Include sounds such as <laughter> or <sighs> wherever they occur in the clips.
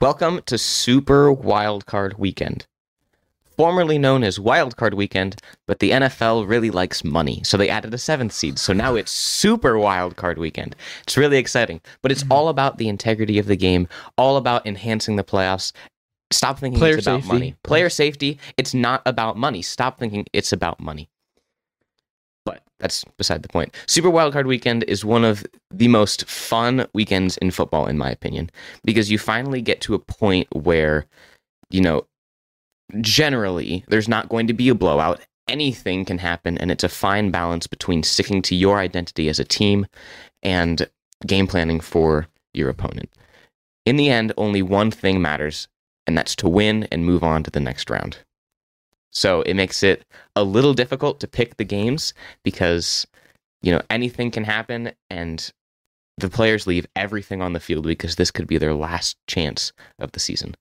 Welcome to Super Wildcard Weekend. Formerly known as Wildcard Weekend, but the NFL really likes money, so they added a seventh seed. So now it's Super Wildcard Weekend. It's really exciting, but it's all about the integrity of the game, all about enhancing the playoffs. Stop thinking Player it's about safety. money. Player safety, it's not about money. Stop thinking it's about money. But that's beside the point. Super Wildcard Weekend is one of the most fun weekends in football, in my opinion, because you finally get to a point where, you know, generally there's not going to be a blowout. Anything can happen, and it's a fine balance between sticking to your identity as a team and game planning for your opponent. In the end, only one thing matters, and that's to win and move on to the next round. So it makes it a little difficult to pick the games because, you know, anything can happen and the players leave everything on the field because this could be their last chance of the season.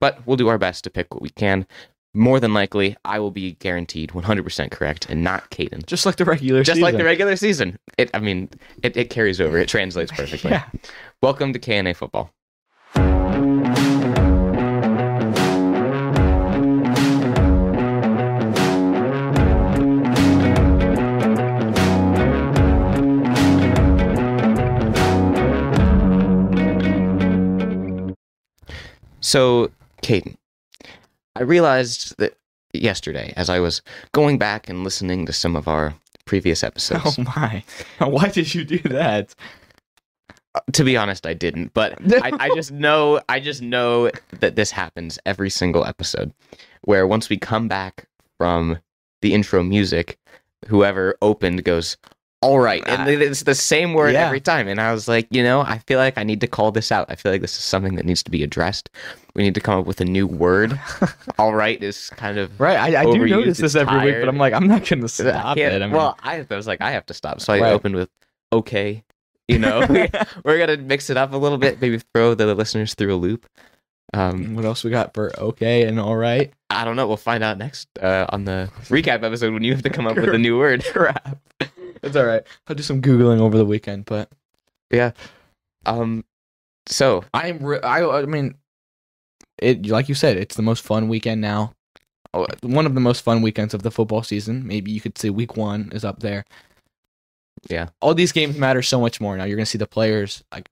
But we'll do our best to pick what we can. More than likely, I will be guaranteed 100% correct and not Caden. Just like the regular Just season. like the regular season. It, I mean, it, it carries over. It translates <laughs> perfectly. Yeah. Welcome to K&A Football. So, Caden, I realized that yesterday, as I was going back and listening to some of our previous episodes, Oh my! Why did you do that? Uh, to be honest, I didn't, but I, I just <laughs> know, I just know that this happens every single episode, where once we come back from the intro music, whoever opened goes, "All right," and it's the same word Yeah. every time. And I was like, you know, I feel like I need to call this out. I feel like this is something that needs to be addressed. We need to come up with a new word. <laughs> All right is kind of Right, I, I do notice this every week, but I'm like, I'm not gonna I stop it. I mean, well, I, I was like, I have to stop, so I Right. opened with okay. You know, <laughs> <laughs> we're gonna mix it up a little bit, maybe throw the listeners through a loop. Um, what else we got for okay and all right? I don't know. We'll find out next uh, on the recap episode when you have to come up with a new word. Crap. It's all right. I'll do some googling over the weekend, but yeah. Um, so I'm. Re- I. I mean, it like you said, it's the most fun weekend now. One of the most fun weekends of the football season. Maybe you could say week one is up there. Yeah. All these games matter so much more now. You're gonna see the players like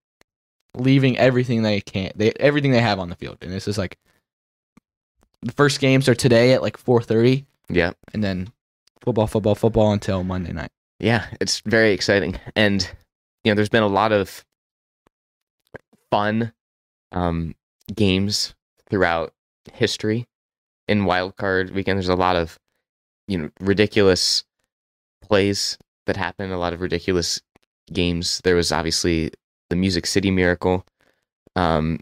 leaving everything they can, they everything they have on the field, and this is like the first games are today at like 4:30, yeah, and then football, football, football until Monday night. Yeah, it's very exciting, and you know, there's been a lot of fun um, games throughout history in wildcard weekend. There's a lot of you know ridiculous plays that happen. A lot of ridiculous games. There was obviously the Music City Miracle. Um,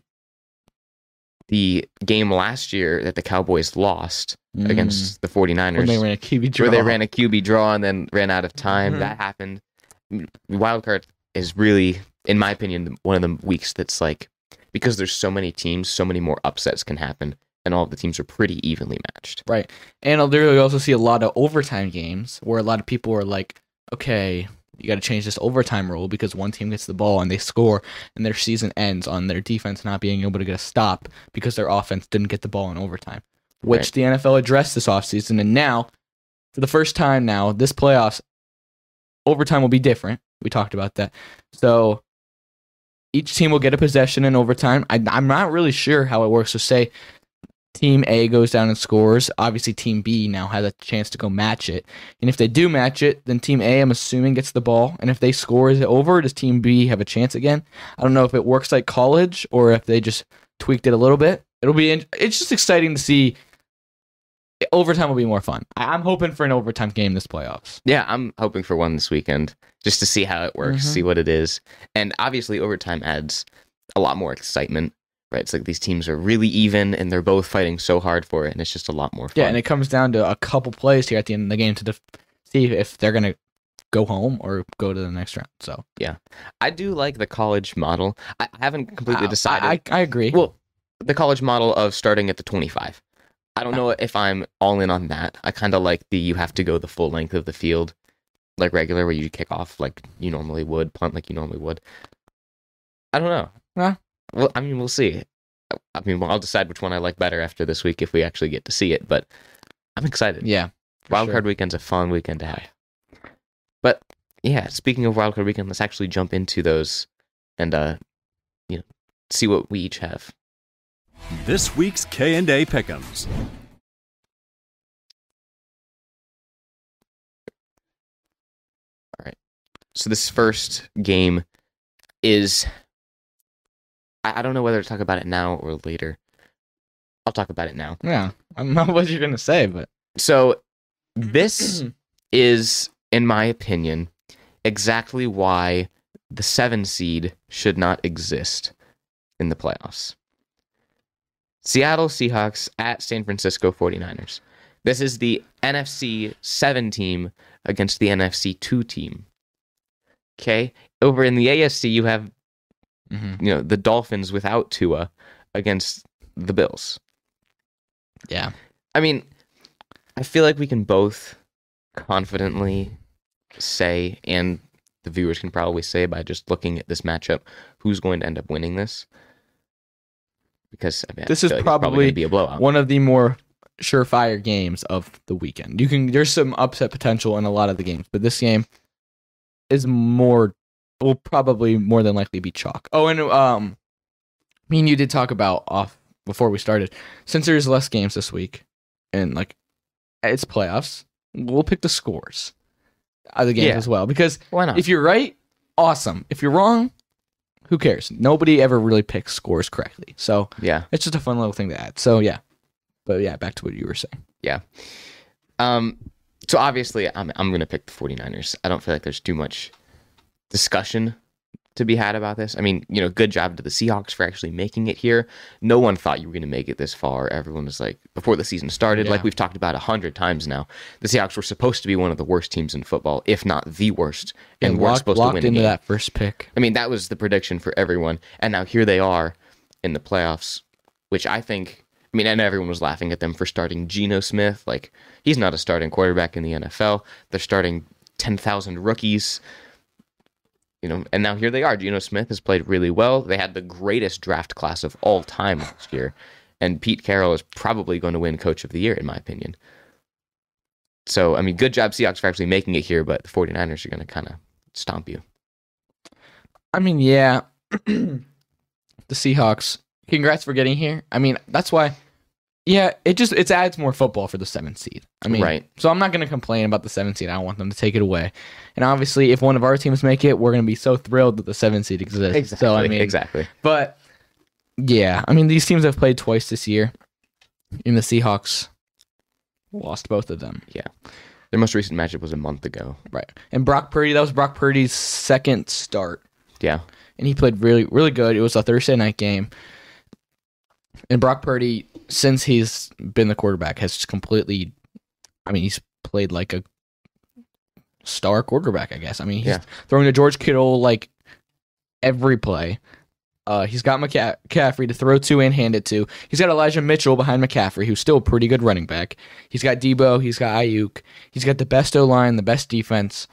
the game last year that the Cowboys lost against the 49ers Mm. when they ran a QB draw. where they ran a QB draw and then ran out of time. Mhm. That happened. Wildcard is really, in my opinion, one of the weeks that's like because there's so many teams, so many more upsets can happen, and all of the teams are pretty evenly matched. Right. And there you also see a lot of overtime games where a lot of people are like, okay, you got to change this overtime rule because one team gets the ball and they score and their season ends on their defense not being able to get a stop because their offense didn't get the ball in overtime, which Right. the NFL addressed this offseason. And now, for the first time now, this playoffs, overtime will be different. We talked about that. So each team will get a possession in overtime. I, I'm not really sure how it works. So say Team A goes down and scores. Obviously, Team B now has a chance to go match it. And if they do match it, then Team A, I'm assuming, gets the ball. And if they score, is it over? Does Team B have a chance again? I don't know if it works like college or if they just tweaked it a little bit. It'll be. in- It's just exciting to see. Overtime will be more fun. I- I'm hoping for an overtime game this playoffs. Yeah, I'm hoping for one this weekend just to see how it works, Mhm. see what it is, and obviously overtime adds a lot more excitement. Right, it's like these teams are really even, and they're both fighting so hard for it, and it's just a lot more fun. Yeah, and it comes down to a couple plays here at the end of the game to def- see if they're gonna go home or go to the next round. So yeah, I do like the college model. I I haven't completely Uh, decided. I, I, I agree. Well, the college model of starting at the 25. I don't know if I'm all in on that. I kind of like the you have to go the full length of the field, like regular, where you kick off like you normally would, punt like you normally would. I don't know. Huh? Well, I mean, we'll see. I mean, well, I'll decide which one I like better after this week if we actually get to see it. But I'm excited. Yeah. Wildcard sure. Weekend's a fun weekend to have. But yeah, speaking of Wildcard Weekend, let's actually jump into those and uh, you know, see what we each have. This week's K&A Pickums. All right. So this first game is I, I don't know whether to talk about it now or later. I'll talk about it now. Yeah. I don't know <laughs> what you're gonna say, but So <clears throat> this is, in my opinion, exactly why the seven seed should not exist in the playoffs. Seattle Seahawks at San Francisco 49ers. This is the NFC 7 team against the NFC 2 team. Okay? Over in the AFC, you have Mhm. you know the Dolphins without Tua against the Bills. yeah. I mean, I feel like we can both confidently say, and the viewers can probably say by just looking at this matchup, who's going to end up winning this. Because I mean, This feel is like it's probably going to be a blowout. One of the more surefire games of the weekend. You can there's some upset potential in a lot of the games, but this game is more will probably more than likely be chalk. Oh, and um me and you did talk about off before we started. Since there's less games this week and like it's playoffs, we'll pick the scores of the games Yeah. as well. Because Why not? if you're right, awesome. If you're wrong, who cares? Nobody ever really picks scores correctly. So yeah. it's just a fun little thing to add. So yeah, but yeah, back to what you were saying. Yeah. Um, so obviously, I'm I'm going to pick the 49ers. I don't feel like there's too much discussion to be had about this. I mean, you know, good job to the Seahawks for actually making it here. No one thought you were going to make it this far. Everyone was like, before the season started, Yeah. like we've talked about a hundred times now, the Seahawks were supposed to be one of the worst teams in football, if not the worst, and, weren't locked, supposed to win into that first pick. I mean, that was the prediction for everyone, and now here they are in the playoffs, which I think. I mean, and everyone was laughing at them for starting Geno Smith. Like, he's not a starting quarterback in the NFL. They're starting ten thousand rookies. You know, and now here they are. Geno Smith has played really well. They had the greatest draft class of all time last year, and Pete Carroll is probably going to win Coach of the Year, in my opinion. So, I mean, good job Seahawks for actually making it here, but the 49ers are going to kind of stomp you. I mean, yeah, <clears throat> the Seahawks. Congrats for getting here. I mean, that's why. Yeah, it just it adds more football for the seventh seed. I mean, Right. So I'm not going to complain about the seventh seed. I don't want them to take it away. And obviously, if one of our teams make it, we're going to be so thrilled that the seventh seed exists. Exactly. So I mean, exactly. But yeah, I mean these teams have played twice this year. And the Seahawks lost both of them. Yeah. Their most recent matchup was a month ago. Right. And Brock Purdy, that was Brock Purdy's second start. Yeah. And he played really really good. It was a Thursday night game. And Brock Purdy, since he's been the quarterback, has just completely I mean, he's played like a star quarterback, I guess. I mean, he's Yeah. throwing to George Kittle like every play. Uh, he's got McCaffrey to throw to and hand it to. He's got Elijah Mitchell behind McCaffrey, who's still a pretty good running back. He's got Deebo. He's got Aiyuk. He's got the best O line, the best defense.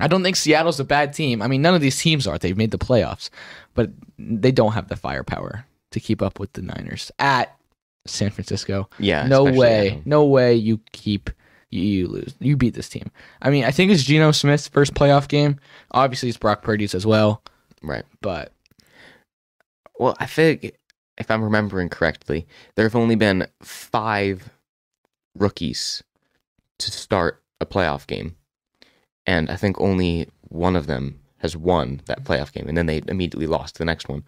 I don't think Seattle's a bad team. I mean, none of these teams are. They've made the playoffs, but they don't have the firepower to keep up with the Niners at San Francisco Yeah. no way, no way you keep you, you lose. You beat this team. I mean, I think it's Geno Smith's first playoff game. Obviously, it's Brock Purdy's as well, Right. but Well, I think if I'm remembering correctly, there have only been five rookies to start a playoff game, and I think only one of them has won that playoff game, and then they immediately lost the next one.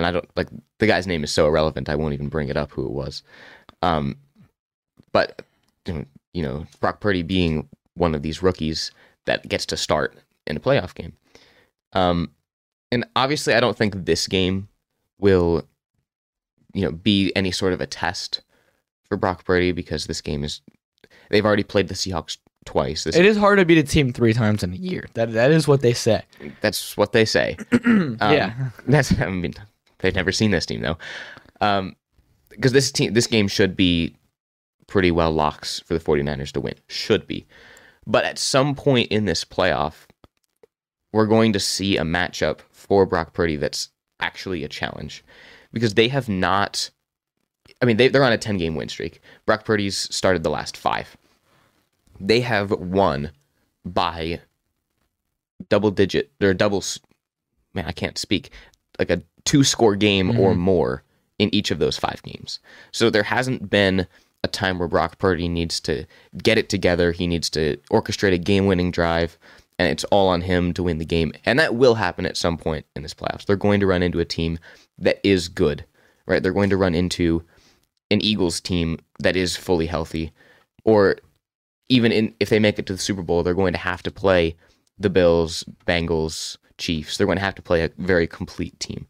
And I don't like the guy's name is so irrelevant. I won't even bring it up who it was. Um, but you know, Brock Purdy being one of these rookies that gets to start in a playoff game. Um, and obviously, I don't think this game will, you know, be any sort of a test for Brock Purdy because this game is they've already played the Seahawks twice. This, it is hard to beat a team three times in a year. That that is what they say. that's what they say. <clears throat> Um, yeah, That's I mean they've never seen this team though, um, because this team this game should be pretty well locks for the 49ers to win. Should be, but at some point in this playoff, we're going to see a matchup for Brock Purdy that's actually a challenge, because they have not. I mean, they, they're on a 10 game win streak. Brock Purdy's started the last five. They have won by double digit, they're doubles. Man, I can't speak. Like a two score game or mm-hmm. more in each of those five games. So there hasn't been a time where Brock Purdy needs to get it together. He needs to orchestrate a game winning drive, and it's all on him to win the game. And that will happen at some point in this playoffs. They're going to run into a team that is good, right? They're going to run into an Eagles team that is fully healthy, or even in, if they make it to the Super Bowl, they're going to have to play the Bills, Bengals, Chiefs. They're going to have to play a very complete team.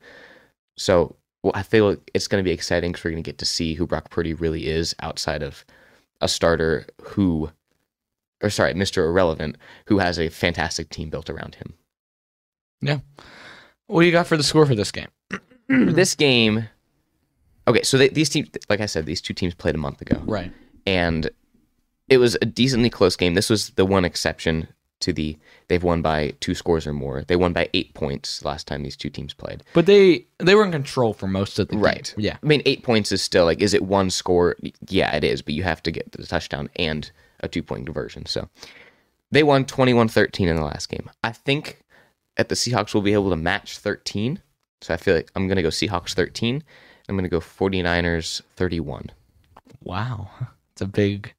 So well, I feel it's going to be exciting because we're going to get to see who Brock Purdy really is outside of a starter who, or sorry, Mr. Irrelevant, who has a fantastic team built around him. Yeah. What do you got for the score for this game? <clears throat> For this game, okay, so they, these teams, like I said, these two teams played a month ago. Right. and it was a decently close game. This was the one exception to the they've won by two scores or more. They won by eight points last time these two teams played. But they they were in control for most of the game. Right. Yeah. I mean, eight points is still like, is it one score? Yeah, it is, but you have to get the touchdown and a two point conversion. So they won 21 13 in the last game. I think at the Seahawks will be able to match 13. So I feel like I'm going to go Seahawks 13. I'm going to go 49ers 31. Wow. <laughs> It's a big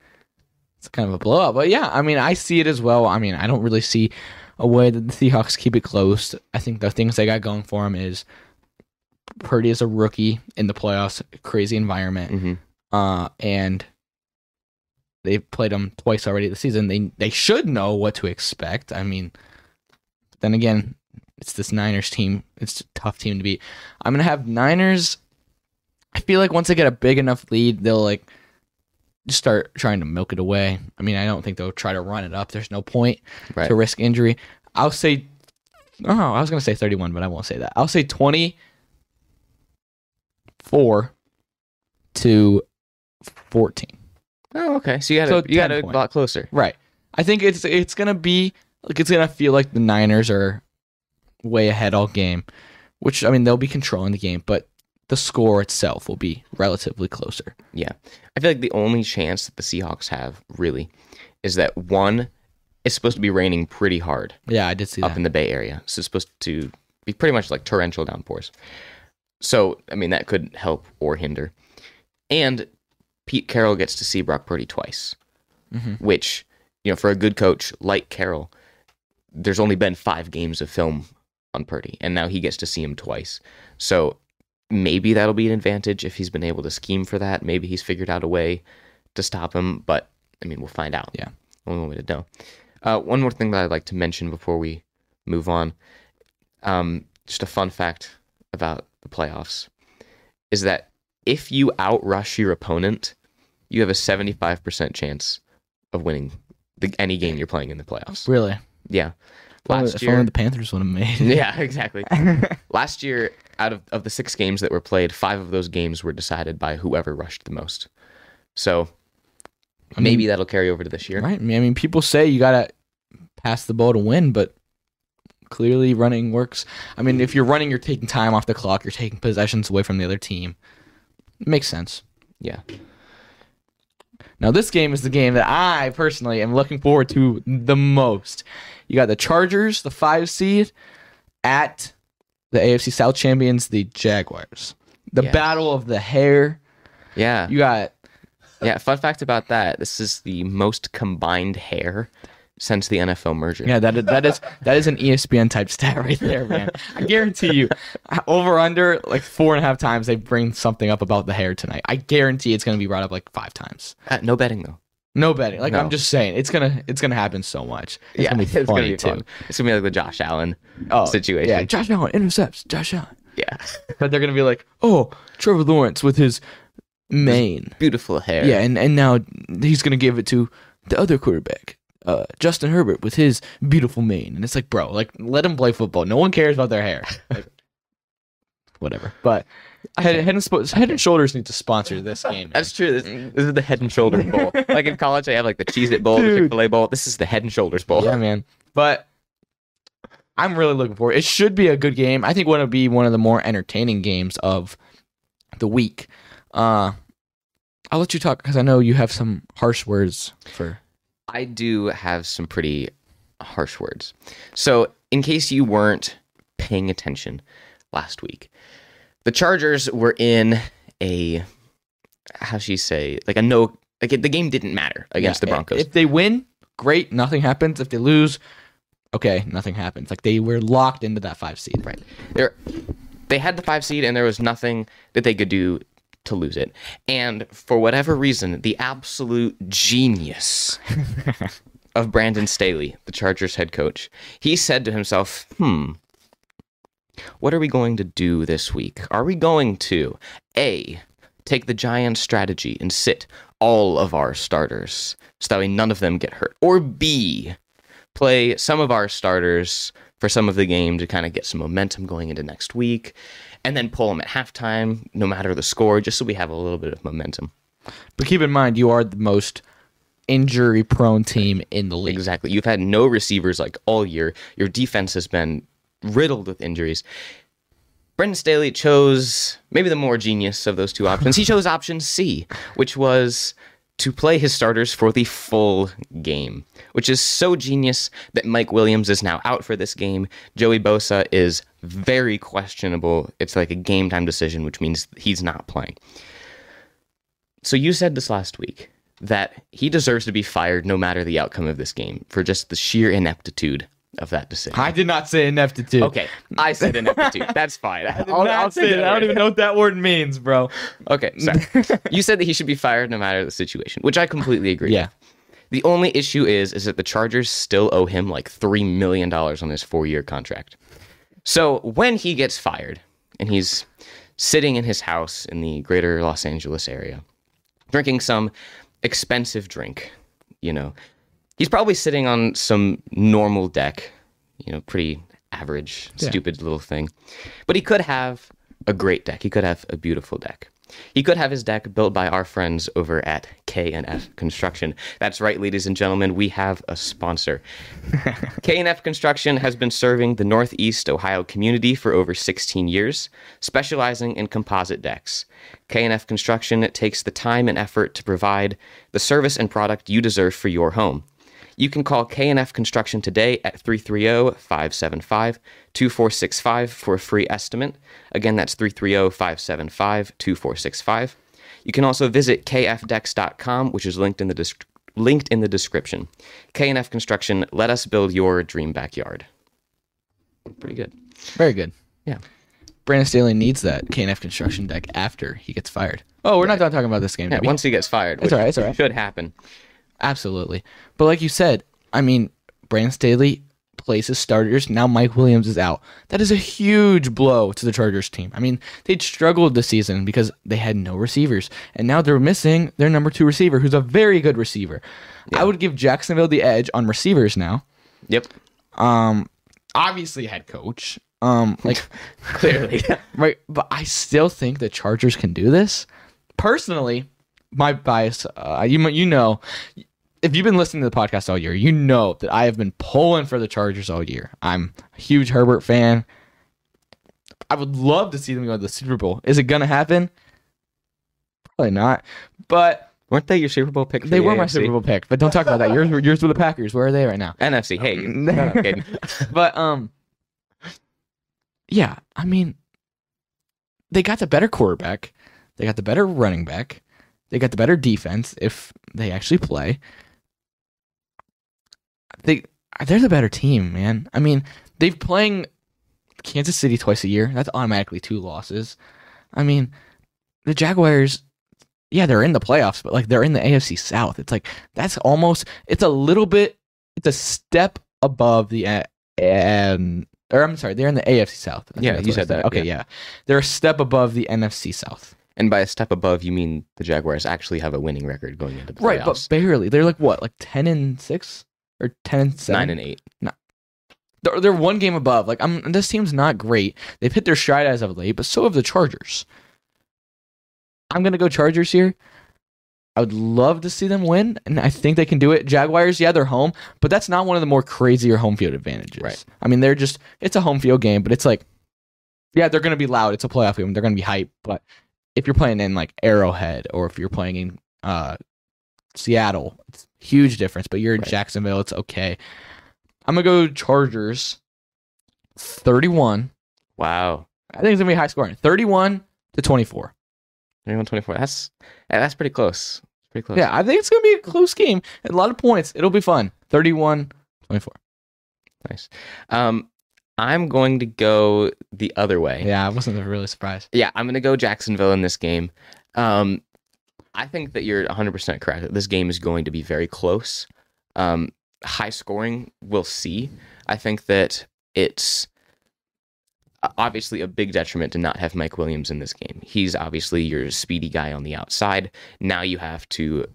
it's kind of a blowout. But yeah, I mean I see it as well. I mean, I don't really see a way that the Seahawks keep it close. I think the things they got going for them is Purdy is a rookie in the playoffs, crazy environment. hmm Uh and they've played them twice already this season. They they should know what to expect. I mean, then again, it's this Niners team. It's a tough team to beat. I'm gonna have Niners. I feel like once they get a big enough lead, they'll like just start trying to milk it away. I mean, I don't think they'll try to run it up. There's no point Right. to risk injury. I'll say, oh, I was gonna say 31, but I won't say that. I'll say 24 to 14. Oh, okay. So you got So you got a lot closer. Right. I think it's it's gonna be like it's gonna feel like the Niners are way ahead all game, which I mean they'll be controlling the game, but the score itself will be relatively closer. Yeah. I feel like the only chance that the Seahawks have really is that one, it's supposed to be raining pretty hard Yeah, I did see up that. in the Bay Area. So it's supposed to be pretty much like torrential downpours. So, I mean, that could help or hinder. And Pete Carroll gets to see Brock Purdy twice, Mhm. which, you know, for a good coach like Carroll, there's only been five games of film on Purdy, and now he gets to see him twice. So maybe that'll be an advantage if he's been able to scheme for that. Maybe he's figured out a way to stop him, but I mean, we'll find out. Yeah. Only one way to know. Uh, one more thing that I'd like to mention before we move on. Um, just a fun fact about the playoffs is that if you outrush your opponent, you have a 75% chance of winning the, any game you're playing in the playoffs. Really? Yeah. If only- Last if only year, the Panthers would have made. <laughs> yeah, exactly. <laughs> Last year, out of, of the six games that were played, five of those games were decided by whoever rushed the most. So I mean, maybe that'll carry over to this year. Right. I mean, people say you gotta pass the ball to win, but clearly running works. I mean, if you're running, you're taking time off the clock. You're taking possessions away from the other team. It makes sense. Yeah. Now, this game is the game that I personally am looking forward to the most. You got the Chargers, the five seed, at the AFC South champions, the Jaguars. The Yes. battle of the hair. Yeah. You got Yeah. Fun fact about that this is the most combined hair since the NFL merger. yeah that is, that is that is an ESPN type stat right there, man. I guarantee you, over under like four and a half times they bring something up about the hair tonight. I guarantee it's gonna be brought up like five times. Uh, no betting, though. No betting. Like No. I'm just saying, it's gonna it's gonna happen so much. It's gonna be <laughs> it's funny gonna be too. fun. It's gonna be like the Josh Allen Oh, situation. Yeah, Josh Allen intercepts. Josh Allen. Yeah. <laughs> But they're gonna be like, oh, Trevor Lawrence with his mane. Beautiful hair. Yeah, and, and now he's gonna give it to the other quarterback, uh, Justin Herbert with his beautiful mane. And it's like, bro, like let him play football. No one cares about their hair. Like, <laughs> whatever. But head, head and Spo- head and shoulders need to sponsor this game. man. That's true. This, this is the Head and Shoulders Bowl. like in college, they have like the Cheez It Bowl, the Chick fil A Bowl. This is the Head and Shoulders Bowl. yeah, man. But I'm really looking forward. It should be a good game. I think it'll be one of the more entertaining games of the week. Uh, I'll let you talk because I know you have some harsh words for. I do have some pretty harsh words. So, in case you weren't paying attention last week, the Chargers were in a how should you say like a no like the game didn't matter against Yeah, the Broncos. If they win, great, nothing happens. If they lose, okay, nothing happens. Like they were locked into that five seed. Right. There, they had the five seed, and there was nothing that they could do to lose it. And for whatever reason, the absolute genius <laughs> of Brandon Staley, the Chargers head coach, he said to himself, "Hmm, what are we going to do this week? Are we going to a take the Giants strategy and sit all of our starters so that way none of them get hurt, or b play some of our starters for some of the game to kind of get some momentum going into next week, and then pull them at halftime, no matter the score, just so we have a little bit of momentum. But keep in mind, you are the most injury prone team in the league. Exactly. You've had no receivers like all year. Your defense has been riddled with injuries. Brandon Staley chose maybe the more genius of those two options. He chose option C, which was to play his starters for the full game, which is so genius that Mike Williams is now out for this game. Joey Bosa is very questionable. It's like a game time decision, which means he's not playing. So you said this last week that he deserves to be fired no matter the outcome of this game for just the sheer ineptitude of that decision. I did not say ineptitude. Okay, I said ineptitude. That's fine. <laughs> I'll, I'll say it. I don't even know what that word means, bro. Okay, <laughs> sorry. you said that he should be fired no matter the situation, which I completely agree. Yeah. with. The only issue is is that the Chargers still owe him like three million dollars on his four year contract. So when he gets fired and he's sitting in his house in the greater Los Angeles area, drinking some expensive drink, you know, he's probably sitting on some normal deck, you know, pretty average, Yeah. stupid little thing. But he could have a great deck. He could have a beautiful deck. He could have his deck built by our friends over at K&F Construction. That's right, ladies and gentlemen, we have a sponsor. <laughs> K&F Construction has been serving the Northeast Ohio community for over 16 years, specializing in composite decks. K&F Construction takes the time and effort to provide the service and product you deserve for your home. You can call K&F Construction today at oh, 330-575-2465 for a free estimate. Again, that's oh, 330-575-2465. You can also visit kfdecks.com, which is linked in the desc- linked in the description. K&F Construction, let us build your dream backyard. Pretty good. Very good. Yeah. Brandon Staley needs that K&F construction deck after he gets fired. Oh, we're not done talking about this game. Yeah, once he gets fired, It's all right, it's all right. should happen. Absolutely. But like you said, I mean, Brandon Staley plays his starters. Now Mike Williams is out. That is a huge blow to the Chargers team. I mean, they'd struggled this season because they had no receivers. And now they're missing their number two receiver, who's a very good receiver. I would give Jacksonville the edge on receivers now. Yep. Um, obviously head coach. Um, <laughs> like Clearly. <laughs> right, but I still think the Chargers can do this. Personally, my bias, uh, you you know, if you've been listening to the podcast all year, you know that I have been pulling for the Chargers all year. I'm a huge Herbert fan. I would love to see them go to the Super Bowl. Is it gonna happen? Probably not. But Weren't they your Super Bowl pick? They the were my Super Bowl pick. But don't talk about that. Yours, were- yours were the Packers. Where are they right now? NFC. Hey, no, no, I'm kidding. but um yeah i mean they got the better quarterback they got the better running back they got the better defense if they actually play they they're the better team man i mean they've playing kansas city twice a year that's automatically two losses i mean the jaguars yeah they're in the playoffs but like they're in the afc south it's like that's almost it's a little bit it's a step above the uh, and or I'm sorry, they're in the AFC South. I Yeah, you said that, Okay, yeah. yeah. They're a step above the NFC South. And by a step above, you mean the Jaguars actually have a winning record going into the playoffs. Right, but barely. They're like what, like ten and six or ten and seven? nine and eight. They're, they're one game above. Like I'm. This team's not great. They've hit their stride as of late, but so have the Chargers. I'm gonna go Chargers here. I would love to see them win, and I think they can do it. Jaguars, yeah, they're home, but that's not one of the more crazier home field advantages. Right. I mean, they're just it's a home field game, but it's like, yeah, they're gonna be loud. It's a playoff game. They're gonna be hype, but if you're playing in like Arrowhead or if you're playing in uh, Seattle, it's huge difference. But you're in Right. Jacksonville, it's okay. I'm gonna go Chargers, thirty-one. Wow. I think it's gonna be high scoring, thirty-one to twenty-four. 21 24. That's that's pretty close. Pretty close. Yeah, I think it's gonna be a close game. A lot of points. It'll be fun. 31 24. Nice. Um, I'm going to go the other way. Yeah, I wasn't really surprised. Yeah, I'm going to go Jacksonville in this game. Um, I think that you're 100% correct. This game is going to be very close. Um, high scoring, we'll see. I think that it's uh, obviously a big detriment to not have Mike Williams in this game. He's obviously your speedy guy on the outside. Now you have to,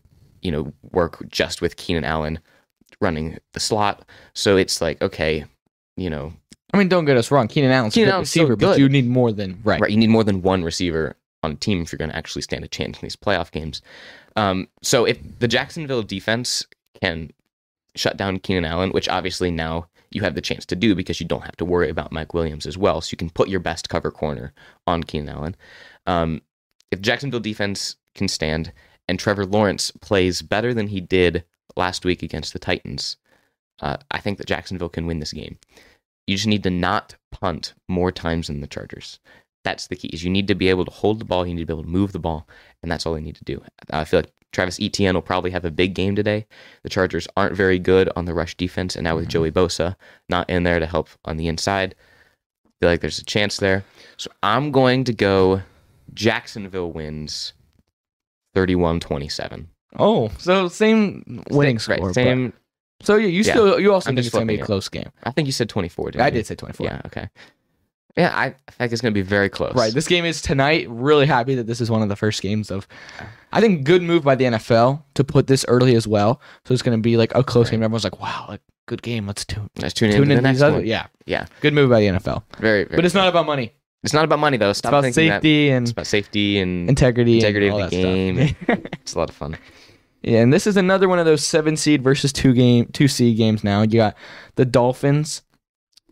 you know, work just with Keenan Allen running the slot. So it's like, okay, you know, I mean, don't get us wrong. Keenan Allen's a Keenan good Allen's so receiver, but you need more than right. Right. You need more than one receiver on a team if you're going to actually stand a chance in these playoff games. Um, so if the Jacksonville defense can shut down Keenan Allen, which obviously now you have the chance to do because you don't have to worry about Mike Williams as well, so you can put your best cover corner on Keenan Allen. Um, if Jacksonville defense can stand and Trevor Lawrence plays better than he did last week against the Titans, uh, I think that Jacksonville can win this game. You just need to not punt more times than the Chargers. That's the key. Is you need to be able to hold the ball. You need to be able to move the ball, and that's all they need to do. I feel like Travis Etienne will probably have a big game today. The Chargers aren't very good on the rush defense, and now with mm-hmm. Joey Bosa not in there to help on the inside, I feel like there's a chance there. So I'm going to go Jacksonville wins 31-27. Oh, so same winning Right, score. but- same. so yeah, you Yeah. still you also I'm think it's gonna be a close game. I think you said 24. Didn't I you? did say 24. Yeah. Okay. Yeah, I, I think it's going to be very close. Right. This game is tonight. Really happy that this is one of the first games of. I think good move by the NFL to put this early as well. So it's going to be like a close game. Everyone's like, "Wow, like good game. Let's tune Let's tune in tune to the in next these other." one. Yeah, Yeah. good move by the NFL. Very, very But it's not about money. It's not about money though. It's about thinking that safety it's and about safety and integrity, integrity and of the game. <laughs> it's a lot of fun. Yeah, and this is another one of those seven seed versus two game two seed games. Now you got the Dolphins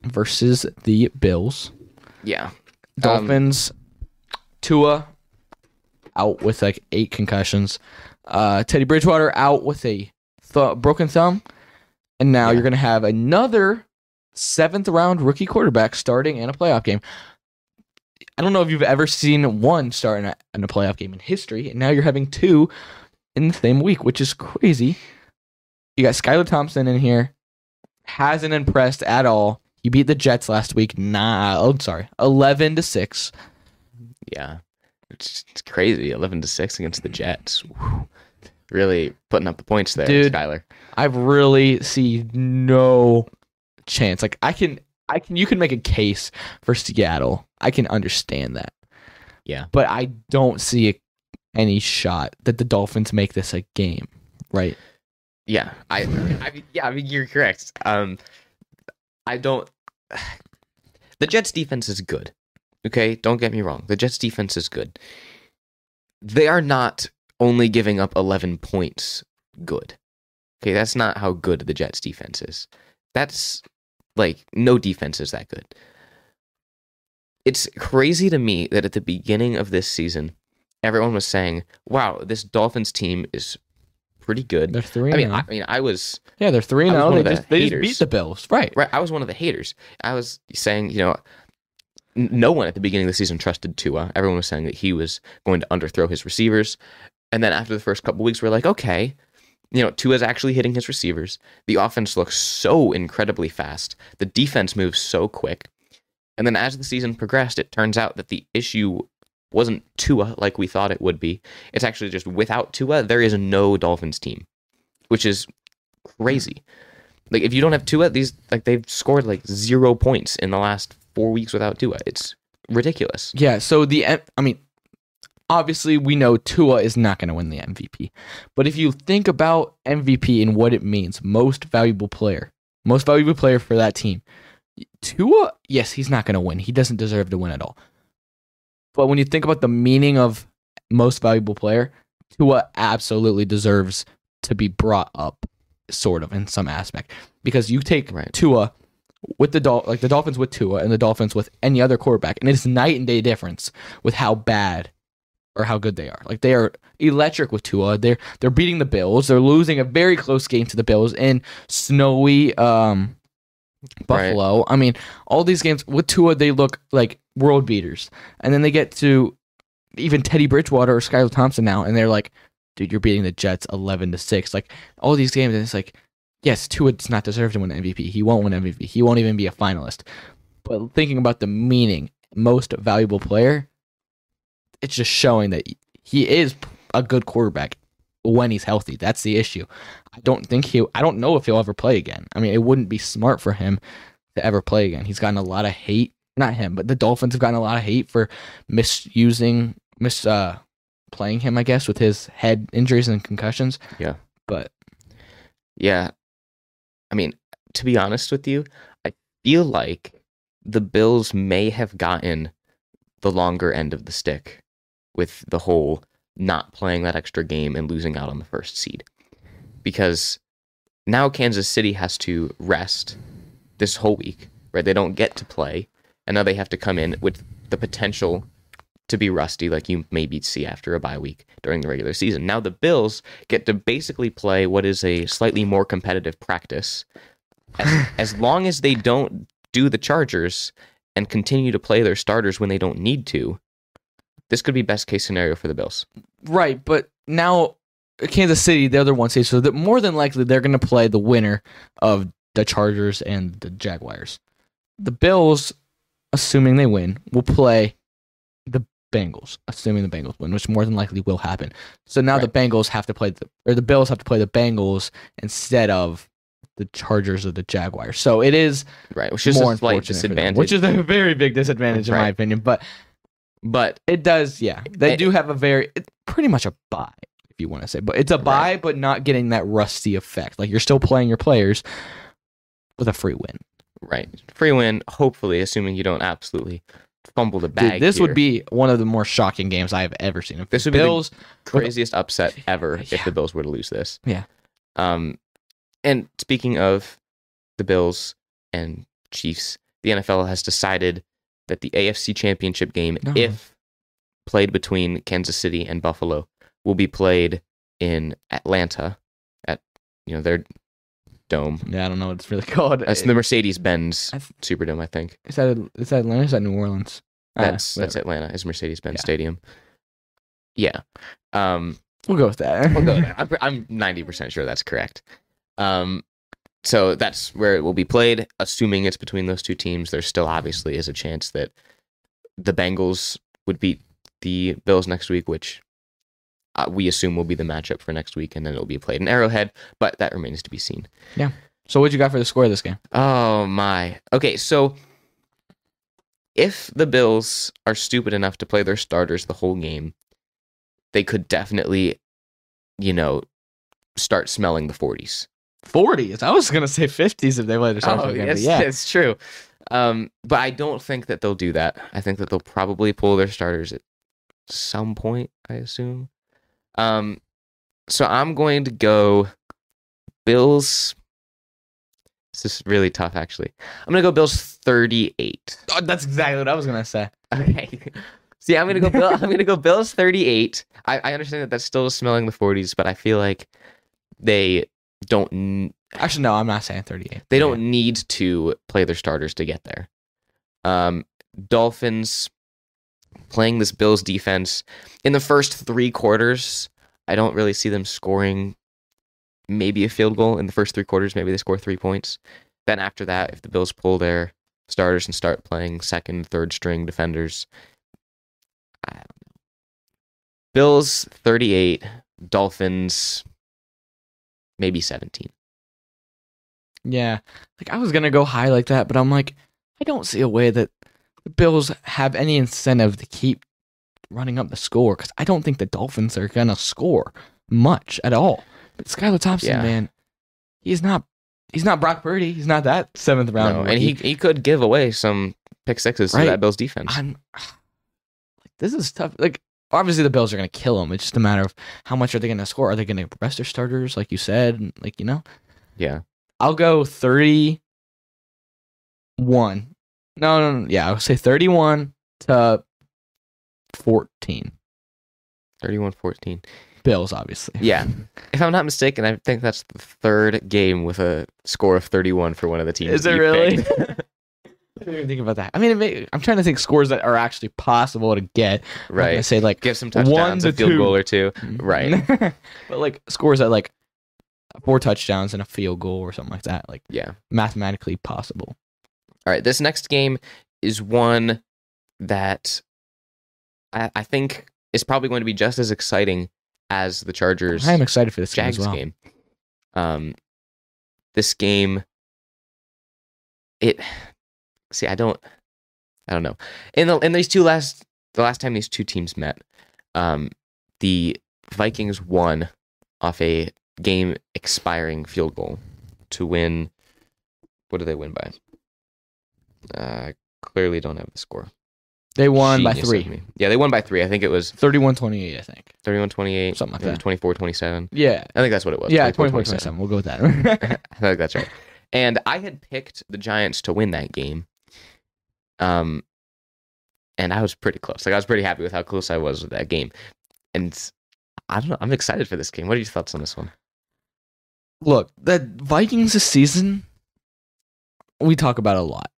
versus the Bills. Yeah. Um, Dolphins, Tua out with like eight concussions. Uh, Teddy Bridgewater out with a th- broken thumb, and now Yeah. you're gonna have another seventh round rookie quarterback starting in a playoff game. I don't know if you've ever seen one start in a, in a playoff game in history, and now you're having two in the same week, which is crazy. You got Skylar Thompson in here, hasn't impressed at all. He beat the Jets last week. Nah, oh sorry, eleven to six. Yeah. It's, it's crazy. 11 to 6 against the Jets. Whew. Really putting up the points there, Dude. Skylar. I really see no chance. Like I can, I can. You can make a case for Seattle. I can understand that. Yeah. but I don't see a, any shot that the Dolphins make this a game. Right? Yeah. I, I mean, yeah, I mean, you're correct. Um, I don't. <sighs> The Jets defense is good. Okay. Don't get me wrong. The Jets defense is good. They are not only giving up 11 points good. Okay. That's not how good the Jets defense is. That's like no defense is that good. It's crazy to me that at the beginning of this season, everyone was saying, wow, this Dolphins team is pretty good. They're three. I mean, now. I mean, I was yeah, they're three now. Oh, they of the just they just beat the Bills. Right. right. I was one of the haters. I was saying, you know, no one at the beginning of the season trusted Tua. Everyone was saying that he was going to underthrow his receivers, and then after the first couple weeks, we're like, okay, you know, Tua's actually hitting his receivers. The offense looks so incredibly fast. The defense moves so quick, and then as the season progressed, it turns out that the issue wasn't Tua like we thought it would be. It's actually just without Tua, there is no Dolphins team, which is crazy. Like if you don't have Tua, these like they've scored like zero points in the last four weeks without Tua. It's ridiculous. Yeah. So the I mean, obviously we know Tua is not going to win the MVP, but if you think about MVP and what it means, most valuable player, most valuable player for that team, Tua. Yes, he's not going to win. He doesn't deserve to win at all. But when you think about the meaning of most valuable player, Tua absolutely deserves to be brought up, sort of in some aspect, because you take Right. Tua with the Dol- like the Dolphins with Tua and the Dolphins with any other quarterback, and it's night and day difference with how bad or how good they are. Like they are electric with Tua. They're they're beating the Bills. They're losing a very close game to the Bills in snowy um Buffalo. I mean, all these games with Tua, they look like world beaters. And then they get to even Teddy Bridgewater or Skylar Thompson now, and they're like, dude, you're beating the Jets 11 to 6. Like, all these games, and it's like, yes, Tua's not deserved to win MVP. He won't win MVP. He won't even be a finalist. But thinking about the meaning, most valuable player, it's just showing that he is a good quarterback when he's healthy. That's the issue. I don't think he. I don't know if he'll ever play again. I mean, it wouldn't be smart for him to ever play again. He's gotten a lot of hate. Not him, but the Dolphins have gotten a lot of hate for misusing, mis uh, playing him. I guess with his head injuries and concussions. Yeah. But Yeah. I mean, to be honest with you, I feel like the Bills may have gotten the longer end of the stick with the whole not playing that extra game and losing out on the first seed. Because now Kansas City has to rest this whole week, right? They don't get to play, and now they have to come in with the potential to be rusty, like you maybe see after a bye week during the regular season. Now the Bills get to basically play what is a slightly more competitive practice, as, <sighs> as long as they don't do the Chargers and continue to play their starters when they don't need to. This could be best case scenario for the Bills. right, but now Kansas City, the other one seed, so that more than likely they're going to play the winner of the Chargers and the Jaguars. The Bills, assuming they win, will play the Bengals, assuming the Bengals win, which more than likely will happen. So now the Bengals have to play the or the Bills have to play the Bengals instead of the Chargers or the Jaguars. So it is Right, which is more a slight for them, which is a very big disadvantage in my opinion. But but it does, yeah. They do have a very pretty much a bye, if you want to say. But it's a bye, Right. but not getting that rusty effect. Like you're still playing your players with a free win. right, free win. Hopefully, assuming you don't absolutely fumble the Dude, bag. this would be one of the more shocking games I have ever seen. If This the would be the- Bills, craziest upset <laughs> ever if the Bills were to lose this. Yeah. Um, and speaking of the Bills and Chiefs, the NFL has decided that the AFC Championship game, No. if played between Kansas City and Buffalo, will be played in Atlanta at you know their dome. yeah, I don't know what it's really <laughs> called. That's the Mercedes Benz th- Superdome, I think. is that is that Atlanta? Is that New Orleans? Ah, That's that's. Atlanta. Is Mercedes Benz Yeah. Stadium. Yeah. Um, We'll go with that. We'll go. <laughs> I'm, I'm 90% sure that's correct. Um, so that's where it will be played. Assuming it's between those two teams, there still obviously is a chance that the Bengals would beat the Bills next week, which uh, we assume will be the matchup for next week, and then it'll be played in Arrowhead, but that remains to be seen. Yeah. So what you got for the score of this game? Oh my. Okay, so if the Bills are stupid enough to play their starters the whole game, they could definitely, you know, start smelling the 40s. Forties. I was gonna say fifties if they played their Oh, again. yes, yeah, it's true. Um, but I don't think that they'll do that. I think that they'll probably pull their starters at some point, I assume. Um, so I'm going to go Bills. This is really tough, actually. I'm going to go Bills 38. Oh, that's exactly what I was gonna say. <laughs> Okay. See, I'm gonna go. Bill, I'm gonna go Bills 38. I, I understand that that's still smelling the 40s, but I feel like they don't. n- Actually, no, I'm not saying thirty-eight. They don't need to play their starters to get there. Um, Dolphins playing this Bills defense in the first three quarters. I don't really see them scoring. Maybe a field goal in the first three quarters. Maybe they score three points. Then after that, if the Bills pull their starters and start playing second, third string defenders, I don't know. Bills 38, Dolphins maybe 17. Yeah, like I was gonna go high like that, but I'm like, I don't see a way that the Bills have any incentive to keep running up the score because I don't think the Dolphins are gonna score much at all. But Skylar Thompson, Yeah. man, he's not. He's not Brock Purdy. He's not that seventh round. No, and he he could give away some pick sixes Right. to that Bills defense. I'm <sighs> like, this is tough. Like, obviously the Bills are gonna kill them. It's just a matter of how much are they gonna score. Are they gonna rest their starters, like you said? And, Like you know, yeah. I'll go 31. No, no, no. Yeah, I'll say 31 to 14. 31-14. Bills, obviously. Yeah. If I'm not mistaken, I think that's the third game with a score of 31 for one of the teams. Is it really? <laughs> I didn't even think about that. I mean, it may, I'm trying to think scores that are actually possible to get. Right. say like Give some One touchdowns, to a field two. goal or two. Right. <laughs> but like scores that like four touchdowns and a field goal or something like that, like Yeah. mathematically possible. All right. This next game is one that I, I think is probably going to be just as exciting as the Chargers I am excited for this game Jags as well. game. Um, this game, it. See, I don't, I don't know. In the in these two last, the last time these two teams met, um, the Vikings won off a game expiring field goal to win. What did they win by? Uh, clearly don't have the score. They won by Genius of three. Yeah, they won by three. I think it was 31-28, I think. 31 28, Something like that. 24 27. Yeah. I think that's what it was. Yeah, 24, 24 27. We'll go with that. <laughs> I think that's right. And I had picked the Giants to win that game. Um, and I was pretty close. Like I was pretty happy with how close I was with that game. And I don't know. I'm excited for this game. What are your thoughts on this one? Look, the Vikings this season, we talk about a lot.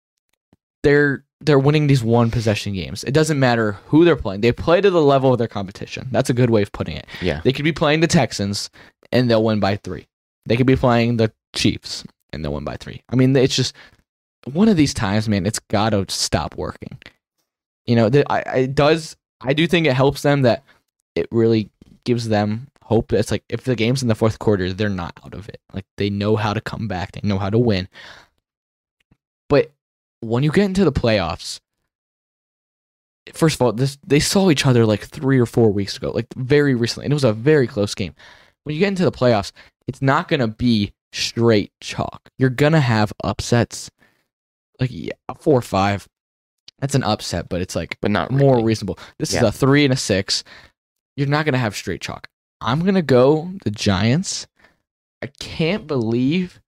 They're they're winning these one possession games. It doesn't matter who they're playing. They play to the level of their competition. That's a good way of putting it. Yeah. They could be playing the Texans and they'll win by three. They could be playing the Chiefs and they'll win by three. I mean, it's just one of these times, man. It's got to stop working. You know, the, I, it does. I do think it helps them that it really gives them hope. It's like if the game's in the fourth quarter, they're not out of it. Like they know how to come back. They know how to win. But when you get into the playoffs, first of all, this they saw each other like three or four weeks ago, like very recently, and it was a very close game. When you get into the playoffs, it's not gonna be straight chalk. You're gonna have upsets, like yeah, a four or five. That's an upset, but it's like But not more really. reasonable. This Yeah. is a three and a six. You're not gonna have straight chalk. I'm gonna go the Giants. I can't believe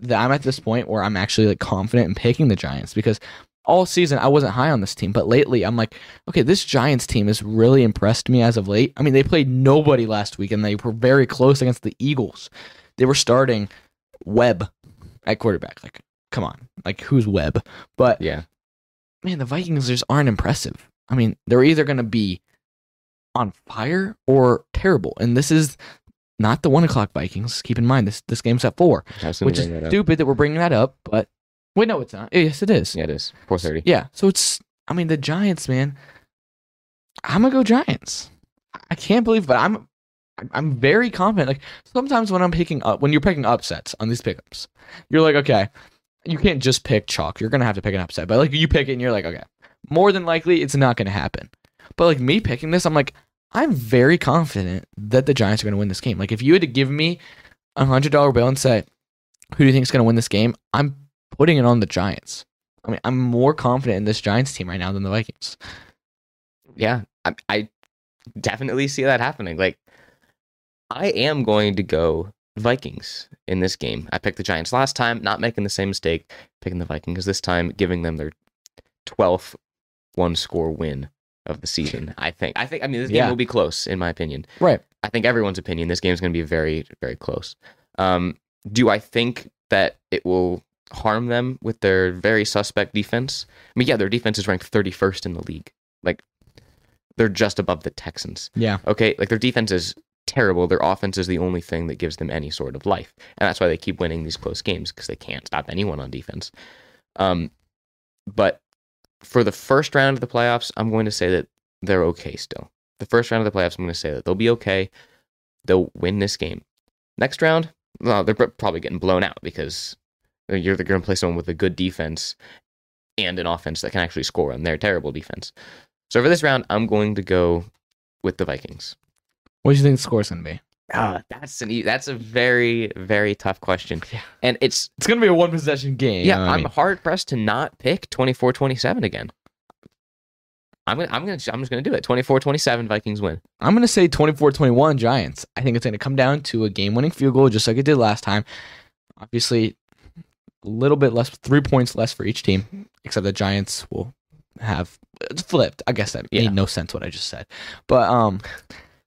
that I'm at this point where I'm actually like confident in picking the Giants because all season I wasn't high on this team, but lately I'm like, okay, this Giants team has really impressed me as of late. I mean, they played nobody last week and they were very close against the Eagles. They were starting Webb at quarterback. Like, come on, like who's Webb? But Yeah. man, the Vikings just aren't impressive. I mean, they're either going to be on fire or terrible. And this is not the one o'clock Vikings. Keep in mind, this this game's at four, I was gonna which is that stupid that we're bringing that up. But wait, no, it's not. Yes, it is. Yeah, it is. 430. Yeah. So it's. I mean, the Giants, man. I'm gonna go Giants. I can't believe, but I'm. I'm very confident. Like sometimes when I'm picking up, when you're picking upsets on these pickups, you're like, okay, you can't just pick chalk. You're gonna have to pick an upset. But like you pick it, and you're like, okay, more than likely it's not gonna happen. But like me picking this, I'm like, I'm very confident that the Giants are gonna win this game. Like if you had to give me a hundred dollar bill and say, who do you think is gonna win this game? I'm putting it on the Giants. I mean, I'm more confident in this Giants team right now than the Vikings. Yeah. I, I definitely see that happening. Like, I am going to go Vikings in this game. I picked the Giants last time, not making the same mistake, picking the Vikings this time, giving them their 12th one score win of the season. <laughs> I think. I think. I mean, this game Yeah. will be close, in my opinion. Right. I think everyone's opinion. This game is going to be very, very close. Um, do I think that it will harm them with their very suspect defense? I mean, yeah, their defense is ranked 31st in the league. Like, they're just above the Texans. Yeah. Okay, like their defense is terrible. Their offense is the only thing that gives them any sort of life, and that's why they keep winning these close games because they can't stop anyone on defense. Um, but for the first round of the playoffs, I'm going to say that they're okay still. The first round of the playoffs, I'm going to say that they'll be okay. They'll win this game. Next round, well, they're probably getting blown out because you're going to play someone with a good defense and an offense that can actually score on their terrible defense. So for this round, I'm going to go with the Vikings. What do you think the score's gonna be? Ah, that's an e- that's a very very tough question, Yeah. and it's It's gonna be a one possession game. yeah. I I'm mean, hard pressed to not pick 24-27 again. I'm gonna I'm gonna I'm just gonna do it. 24-27 Vikings win. I'm gonna say 24-21 Giants. I think it's gonna come down to a game winning field goal, just like it did last time. Obviously, a little bit less, three points less for each team, except the Giants will have it's flipped. I guess that Yeah. made no sense what I just said, but um,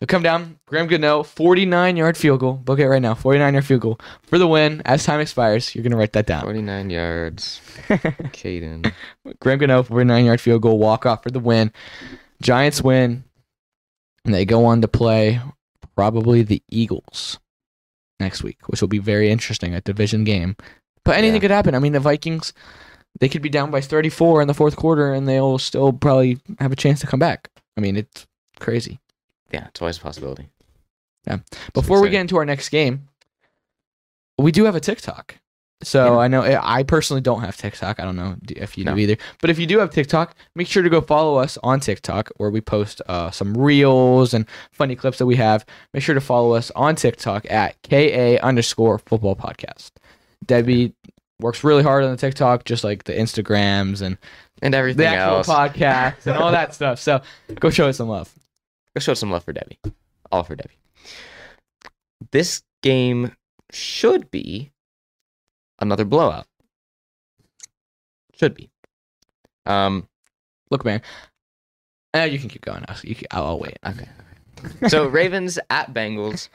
They'll come down. Graham Gano, 49 yard field goal. Book it right now. 49 yard field goal for the win. As time expires, you're gonna write that down. 49 yards. <laughs> Caden. Graham Gano for a nine yard field goal walk off for the win. Giants win. And they go on to play probably the Eagles next week, which will be very interesting, a division game. But anything Yeah. could happen. I mean, the Vikings, they could be down by 34 in the fourth quarter and they'll still probably have a chance to come back. I mean, it's crazy. Yeah, it's always a possibility. Yeah. Before we get into our next game, we do have a TikTok. So Yeah. I know I personally don't have TikTok. I don't know if you No. do either. But if you do have TikTok, make sure to go follow us on TikTok where we post uh, some reels and funny clips that we have. Make sure to follow us on TikTok at KA underscore football podcast. Debbie works really hard on the TikTok, just like the Instagrams and And the everything actual else. podcasts and all that <laughs> stuff. So go show us some love. Go show some love for Debbie. All for Debbie. This game should be another blowout. Should be. Um. Look, man. Uh, you can keep going. I'll, you can, I'll, I'll wait. Okay. So <laughs> Ravens at Bengals.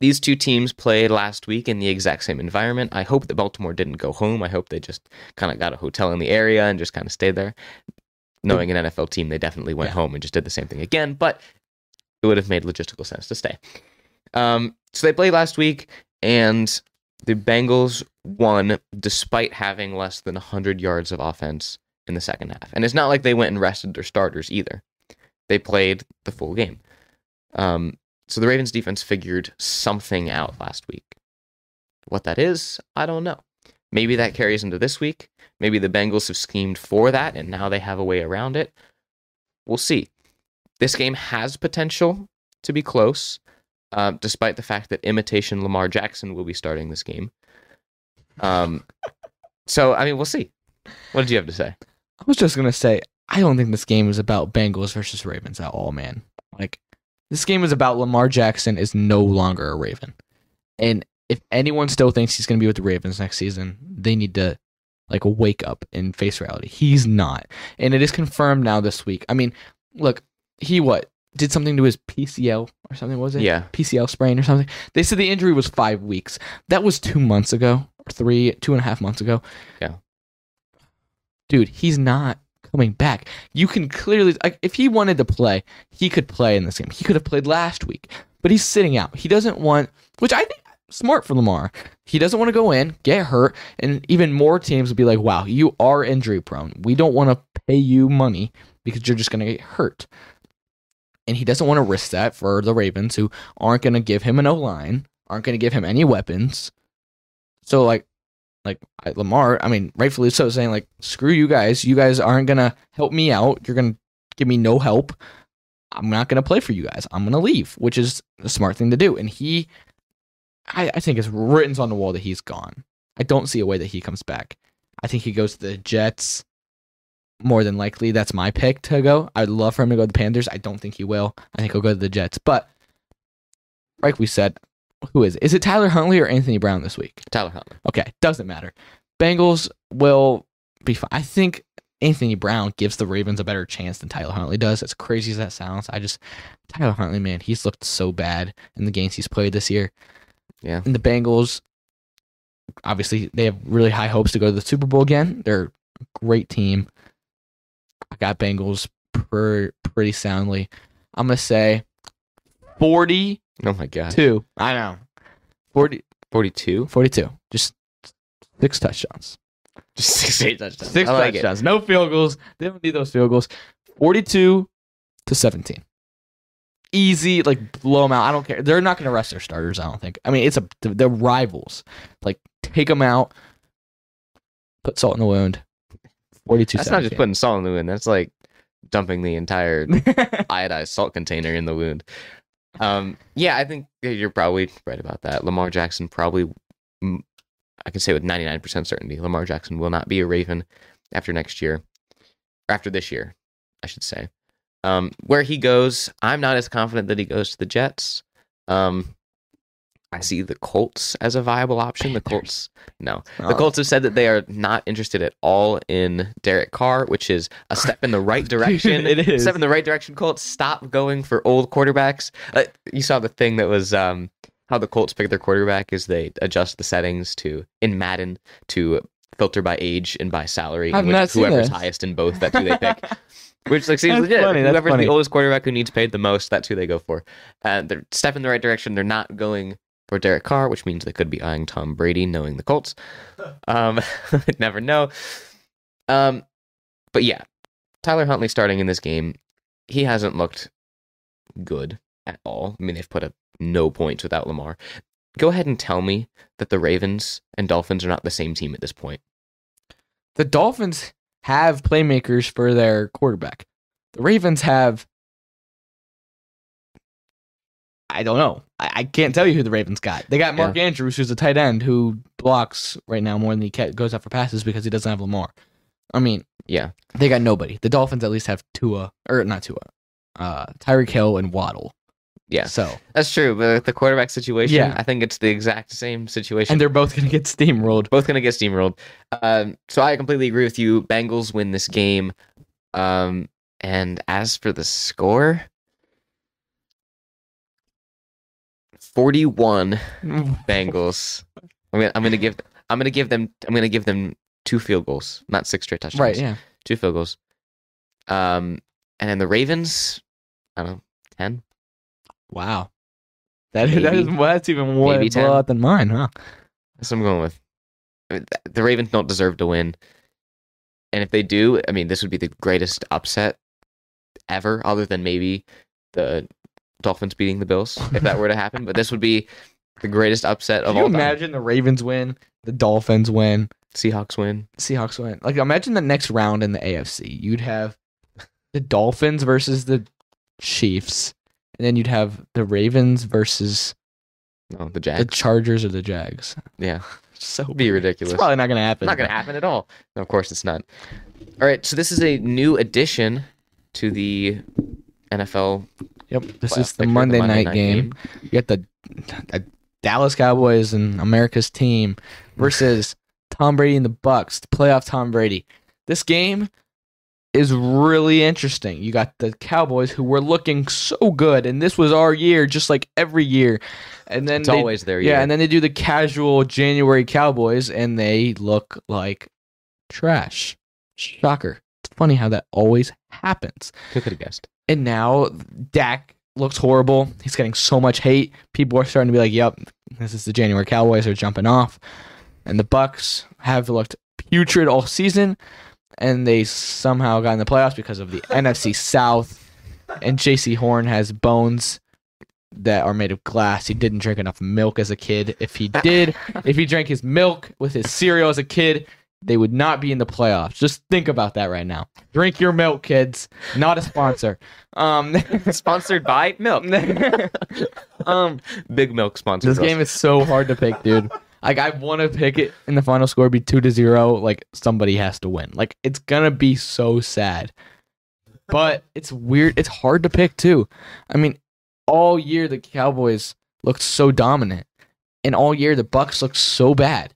These two teams played last week in the exact same environment. I hope that Baltimore didn't go home. I hope they just kind of got a hotel in the area and just kind of stayed there. Knowing an NFL team, they definitely went Yeah. home and just did the same thing again. But it would have made logistical sense to stay. Um, so they played last week, and the Bengals won despite having less than 100 yards of offense in the second half. And it's not like they went and rested their starters either. They played the full game. Um, so the Ravens defense figured something out last week. What that is, I don't know. Maybe that carries into this week. Maybe the Bengals have schemed for that and now they have a way around it. We'll see. This game has potential to be close, uh, despite the fact that imitation Lamar Jackson will be starting this game. Um, <laughs> so, I mean, we'll see. What did you have to say? I was just gonna say, I don't think this game is about Bengals versus Ravens at all, man. Like, this game is about Lamar Jackson is no longer a Raven, and if anyone still thinks he's gonna be with the Ravens next season, they need to like wake up and face reality. He's not, and it is confirmed now this week. I mean, look, he what did something to his PCL or something? Was it? Yeah. PCL sprain or something. They said the injury was five weeks. That was two months ago, or three, two and a half months ago. Yeah. Dude, he's not coming back. You can clearly, like, if he wanted to play, he could play in this game. He could have played last week, but he's sitting out. He doesn't want, which I think smart for Lamar. He doesn't want to go in, get hurt, and even more teams would be like, "Wow, you are injury prone. We don't want to pay you money because you're just going to get hurt." And he doesn't want to risk that for the Ravens, who aren't going to give him an O line, aren't going to give him any weapons. So, like, like Lamar, I mean, rightfully so, saying like, "Screw you guys. You guys aren't going to help me out. You're going to give me no help. I'm not going to play for you guys. I'm going to leave," which is a smart thing to do. And he, I, I think it's written on the wall that he's gone. I don't see a way that he comes back. I think he goes to the Jets. More than likely, that's my pick to go. I'd love for him to go to the Panthers. I don't think he will. I think he'll go to the Jets. But like we said, who is it? Is it Tyler Huntley or Anthony Brown this week? Tyler Huntley. Okay, doesn't matter. Bengals will be fine. I think Anthony Brown gives the Ravens a better chance than Tyler Huntley does. As crazy as that sounds, I just Tyler Huntley, man, he's looked so bad in the games he's played this year. Yeah. And the Bengals, obviously, they have really high hopes to go to the Super Bowl again. They're a great team. I got Bengals per, pretty soundly. I'm gonna say forty. Oh my god. Two. I know. 40, 42? 42. Just six touchdowns. Just six eight touchdowns. Six like it. touchdowns. No field goals. They don't need those field goals. 42 to 17. Easy, like blow them out. I don't care. They're not going to rest their starters, I don't think. I mean, it's a they're rivals. Like take them out. Put salt in the wound. 42 That's not just putting salt in the wound. That's like dumping the entire <laughs> iodized salt container in the wound. Um, yeah, I think you're probably right about that. Lamar Jackson probably, I can say with 99% certainty, Lamar Jackson will not be a Raven after next year, or after this year, I should say. Um, where he goes, I'm not as confident that he goes to the Jets. Um, I see the Colts as a viable option. The <laughs> Colts, no, the. Colts have said that they are not interested at all in Derek Carr, which is a step in the right <laughs> direction. It is. step in the right direction. Colts, stop going for old quarterbacks. Uh, you saw the thing that was um, how the Colts pick their quarterback is they adjust the settings to in Madden to filter by age and by salary. I've and which, seen whoever's highest in both, that's who they pick. <laughs> Which like seems That's legit. funny, Whoever's funny. the oldest quarterback who needs paid the most, that's who they go for. Uh, they're step in the right direction. They're not going for Derek Carr, which means they could be eyeing Tom Brady, knowing the Colts. Um, <laughs> never know. Um, but yeah, Tyler Huntley starting in this game, he hasn't looked good at all. I mean, they've put up no points without Lamar. Go ahead and tell me that the Ravens and Dolphins are not the same team at this point. The Dolphins have playmakers for their quarterback. The Ravens have. I don't know. I, I can't tell you who the Ravens got. They got Mark Andrews, who's a tight end who blocks right now more than he goes out for passes because he doesn't have Lamar. I mean, Yeah, they got nobody. The Dolphins at least have Tua, or not Tua, uh, Tyreek Hill and Waddle. yeah, So, that's true. But the quarterback situation, Yeah. I think it's the exact same situation. and they're both going to get steamrolled. both going to get steamrolled. Um, so I completely agree with you. Bengals win this game. Um, and as for the score, 41 <laughs> Bengals. I'm gonna, I'm gonna give I'm gonna give them I'm gonna give them two field goals, not six straight touchdowns. right, yeah. two field goals. Um, and then the Ravens, I don't know, ten. Wow. That, that is, well, that's even more blowout than mine, huh? That's what I'm going with. I mean, the Ravens don't deserve to win. And if they do, I mean, this would be the greatest upset ever, other than maybe the Dolphins beating the Bills, if that were to happen. But this would be the greatest upset of Can you all time. imagine the Ravens win, the Dolphins win, Seahawks win. Seahawks win? Like imagine the next round in the AFC. You'd have the Dolphins versus the Chiefs, and then you'd have the Ravens versus No, the Jags, the Chargers or the Jags. yeah, <laughs> So it'd be ridiculous. it's probably not gonna happen. not going to happen at all. No, of course it's not. All right, so this is a new addition to the NFL. Yep. This is the picture, Monday, night, game. You got the, the Dallas Cowboys and America's team versus <laughs> Tom Brady and the Bucks, the playoff Tom Brady. This game is really interesting. You got the Cowboys who were looking so good, and this was our year, just like every year. And then It's they- always their yeah, year. and then they do the casual January Cowboys, and they look like trash. Shocker. It's funny how that always happens. Who could have guessed? And now Dak looks horrible. He's getting so much hate. People are starting to be like, "Yep, this is the January Cowboys are jumping off." And the Bucks have looked putrid all season, and they somehow got in the playoffs because of the <laughs> NFC South. And Jaycee Horn has bones that are made of glass. He didn't drink enough milk as a kid. If he <laughs> did, if he drank his milk with his cereal as a kid, they would not be in the playoffs. Just think about that right now. Drink your milk, kids. Not a sponsor. Um, <laughs> Sponsored by Milk. <laughs> um, Big Milk sponsor. this game is so hard to pick, dude. Like I want to pick it in the final score be two to zero. Like somebody has to win. Like it's gonna be so sad. But it's weird. It's hard to pick too. I mean, all year the Cowboys looked so dominant, and all year the Bucks looked so bad.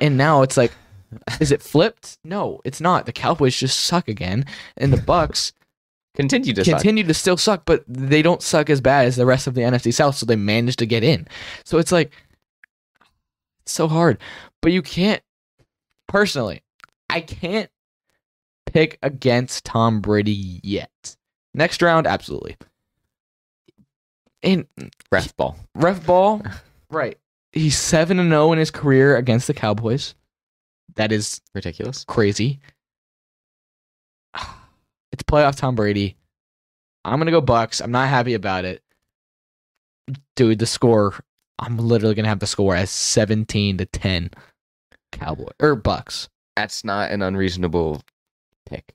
And now it's like, <laughs> is it flipped? No, it's not. The Cowboys just suck again, and the Bucks <laughs> continue to suck. continue to still suck, but they don't suck as bad as the rest of the NFC South, so they managed to get in. So it's like it's so hard. But you can't personally, I can't pick against Tom Brady yet. Next round, absolutely. In ref ball. ref ball, right. He's seven and zero in his career against the Cowboys. That is Ridiculous. crazy. <sighs> It's playoff Tom Brady. I'm gonna go Bucks. I'm not happy about it, dude. The score. I'm literally gonna have the score as 17 to 10. Cowboy or Bucks. That's not an unreasonable pick.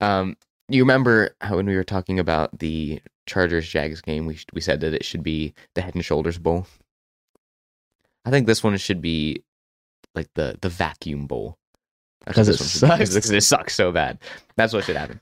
Um, you remember how when we were talking about the Chargers Jags game, we we said that it should be the Head and Shoulders Bowl. I think this one should be like the the Vacuum Bowl. That's what 'Cause it one should be, sucks. Because it sucks so bad. That's what should happen.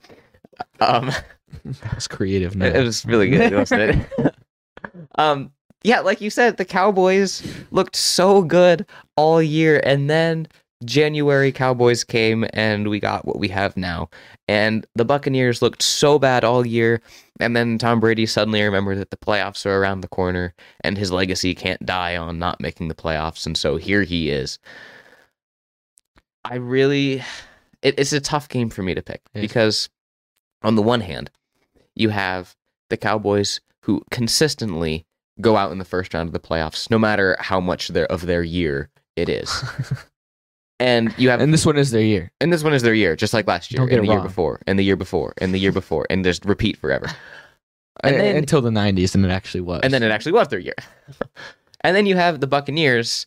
Um, <laughs> That was creative, it, man. it was really good, wasn't it? <laughs> um, yeah, like you said, the Cowboys looked so good all year, and then January Cowboys came, and we got what we have now. And the Buccaneers looked so bad all year, and then Tom Brady suddenly remembered that the playoffs are around the corner, and his legacy can't die on not making the playoffs, and so here he is. I really, it, it's a tough game for me to pick is. because, on the one hand, you have the Cowboys who consistently go out in the first round of the playoffs, no matter how much their of their year it is. <laughs> And you have, and this one is their year. and this one is their year, just like last year, Don't get and the year before, and the year before, and the year <laughs> before, and just repeat forever. And then- until the 90s, and it actually was. And then it actually was their year. <laughs> and then you have the Buccaneers,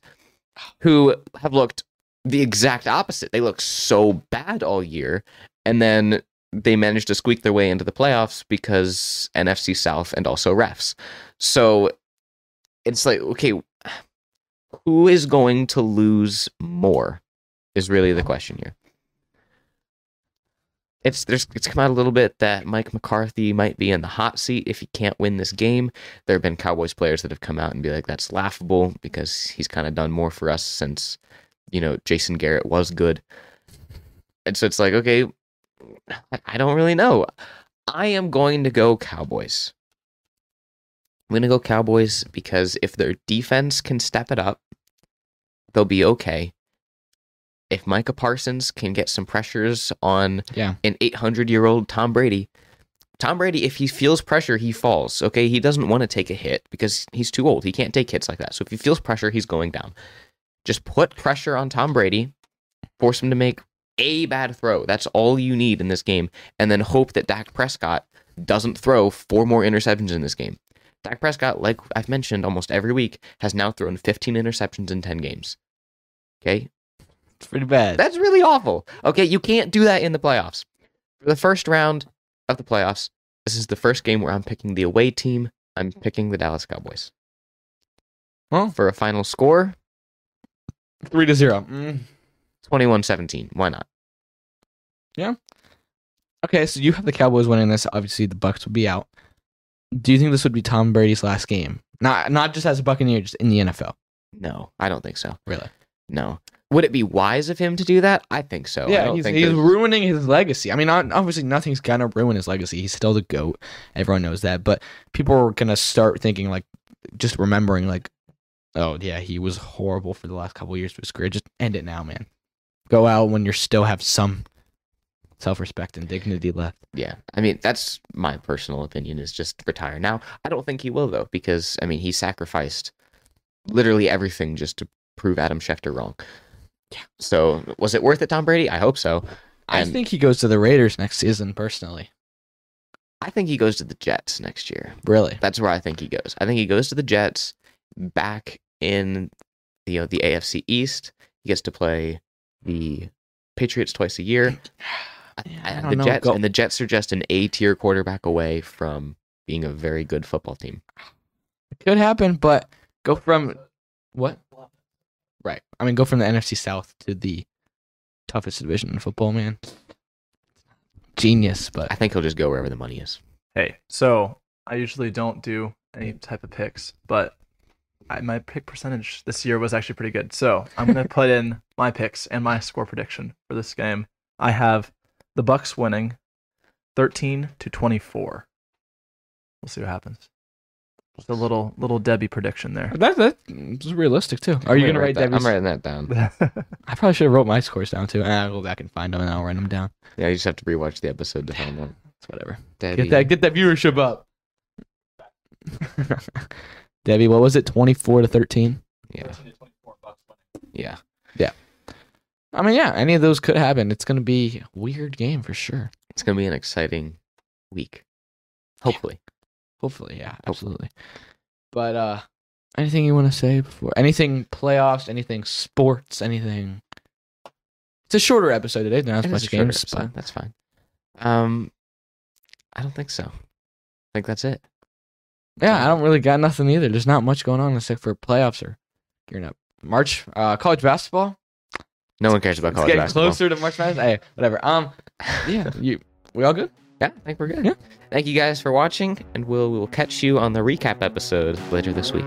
who have looked the exact opposite. They look so bad all year, and then they managed to squeak their way into the playoffs because NFC South and also refs. So it's like, okay, who is going to lose more? Is really the question here. It's there's it's come out a little bit that Mike McCarthy might be in the hot seat if he can't win this game. There have been Cowboys players that have come out and be like, "That's laughable," because he's kind of done more for us since, you know, Jason Garrett was good. And so it's like, okay, I- don't really know. I am going to go Cowboys. I'm going to go Cowboys because if their defense can step it up, they'll be okay. If Micah Parsons can get some pressures on Yeah. an 800 year old Tom Brady, Tom Brady, if he feels pressure, he falls. Okay. He doesn't want to take a hit because he's too old. He can't take hits like that. So if he feels pressure, he's going down. Just put pressure on Tom Brady, force him to make a bad throw. That's all you need in this game. And then hope that Dak Prescott doesn't throw four more interceptions in this game. Dak Prescott, like I've mentioned almost every week, has now thrown 15 interceptions in 10 games. Okay. It's pretty bad. That's really awful. Okay, you can't do that in the playoffs. For the first round of the playoffs, this is the first game where I'm picking the away team. I'm picking the Dallas Cowboys. Well. For a final score, Three to zero. Mm. 21 17. Why not? Yeah. Okay, so you have the Cowboys winning this. Obviously, the Bucks would be out. Do you think this would be Tom Brady's last game? Not not just as a Buccaneer, just in the NFL. No, I don't think so. Really? No. Would it be wise of him to do that? I think so. I yeah, don't he's, think he's ruining his legacy. I mean, not, obviously, nothing's gonna ruin his legacy. He's still the goat. Everyone knows that. But people are gonna start thinking like, just remembering like, oh yeah, he was horrible for the last couple of years of his career. Just end it now, man. Go out when you still have some self-respect and dignity left. Yeah, I mean that's my personal opinion is just retire now. I don't think he will though because I mean he sacrificed literally everything just to prove Adam Schefter wrong. Yeah. So was it worth it, Tom Brady? I hope so. I And think he goes to the Raiders next season. Personally, I think he goes to the Jets next year. really. That's where I think he goes. I think he goes to the Jets back in the you know, the AFC East. He gets to play the Patriots twice a year. Yeah, I- I the know. Jets Go- and the Jets are just an A tier quarterback away from being a very good football team. It could happen, but go from what? Right. I mean, go from the NFC South to the toughest division in football, man. Genius, but I think he'll just go wherever the money is. Hey, so I usually don't do any type of picks, but I, my pick percentage this year was actually pretty good. So I'm gonna put in <laughs> my picks and my score prediction for this game. I have the Bucks winning, 13 to 24. We'll see what happens. Just a little little Debbie prediction there. that that's realistic too. Are you I'm gonna write that? Debbie's? I'm writing that down. <laughs> I probably should have wrote my scores down too. Ah, I'll go back and find them and I'll write them down. Yeah, you just have to rewatch the episode to find out. It's whatever. Debbie. Get that get that viewership up. <laughs> Debbie, what was it? Twenty four to thirteen. Yeah. Yeah. Yeah. I mean, yeah, any of those could happen. It's gonna be a weird game for sure. It's gonna be an exciting week. Hopefully. Hopefully, yeah, absolutely. But uh anything you want to say before anything playoffs, anything sports, anything It's a shorter episode today. Not as much games, but That's fine. Um, I don't think so. I think that's it. yeah, I don't really got nothing either. There's not much going on except for playoffs or gearing up. March uh college basketball. No one cares about It's college getting basketball. Getting closer to March Madness. Hey, whatever. Um yeah, <laughs> you we all good? Yeah, I think we're good. Yeah. Thank you guys for watching, and we'll we'll catch you on the recap episode later this week.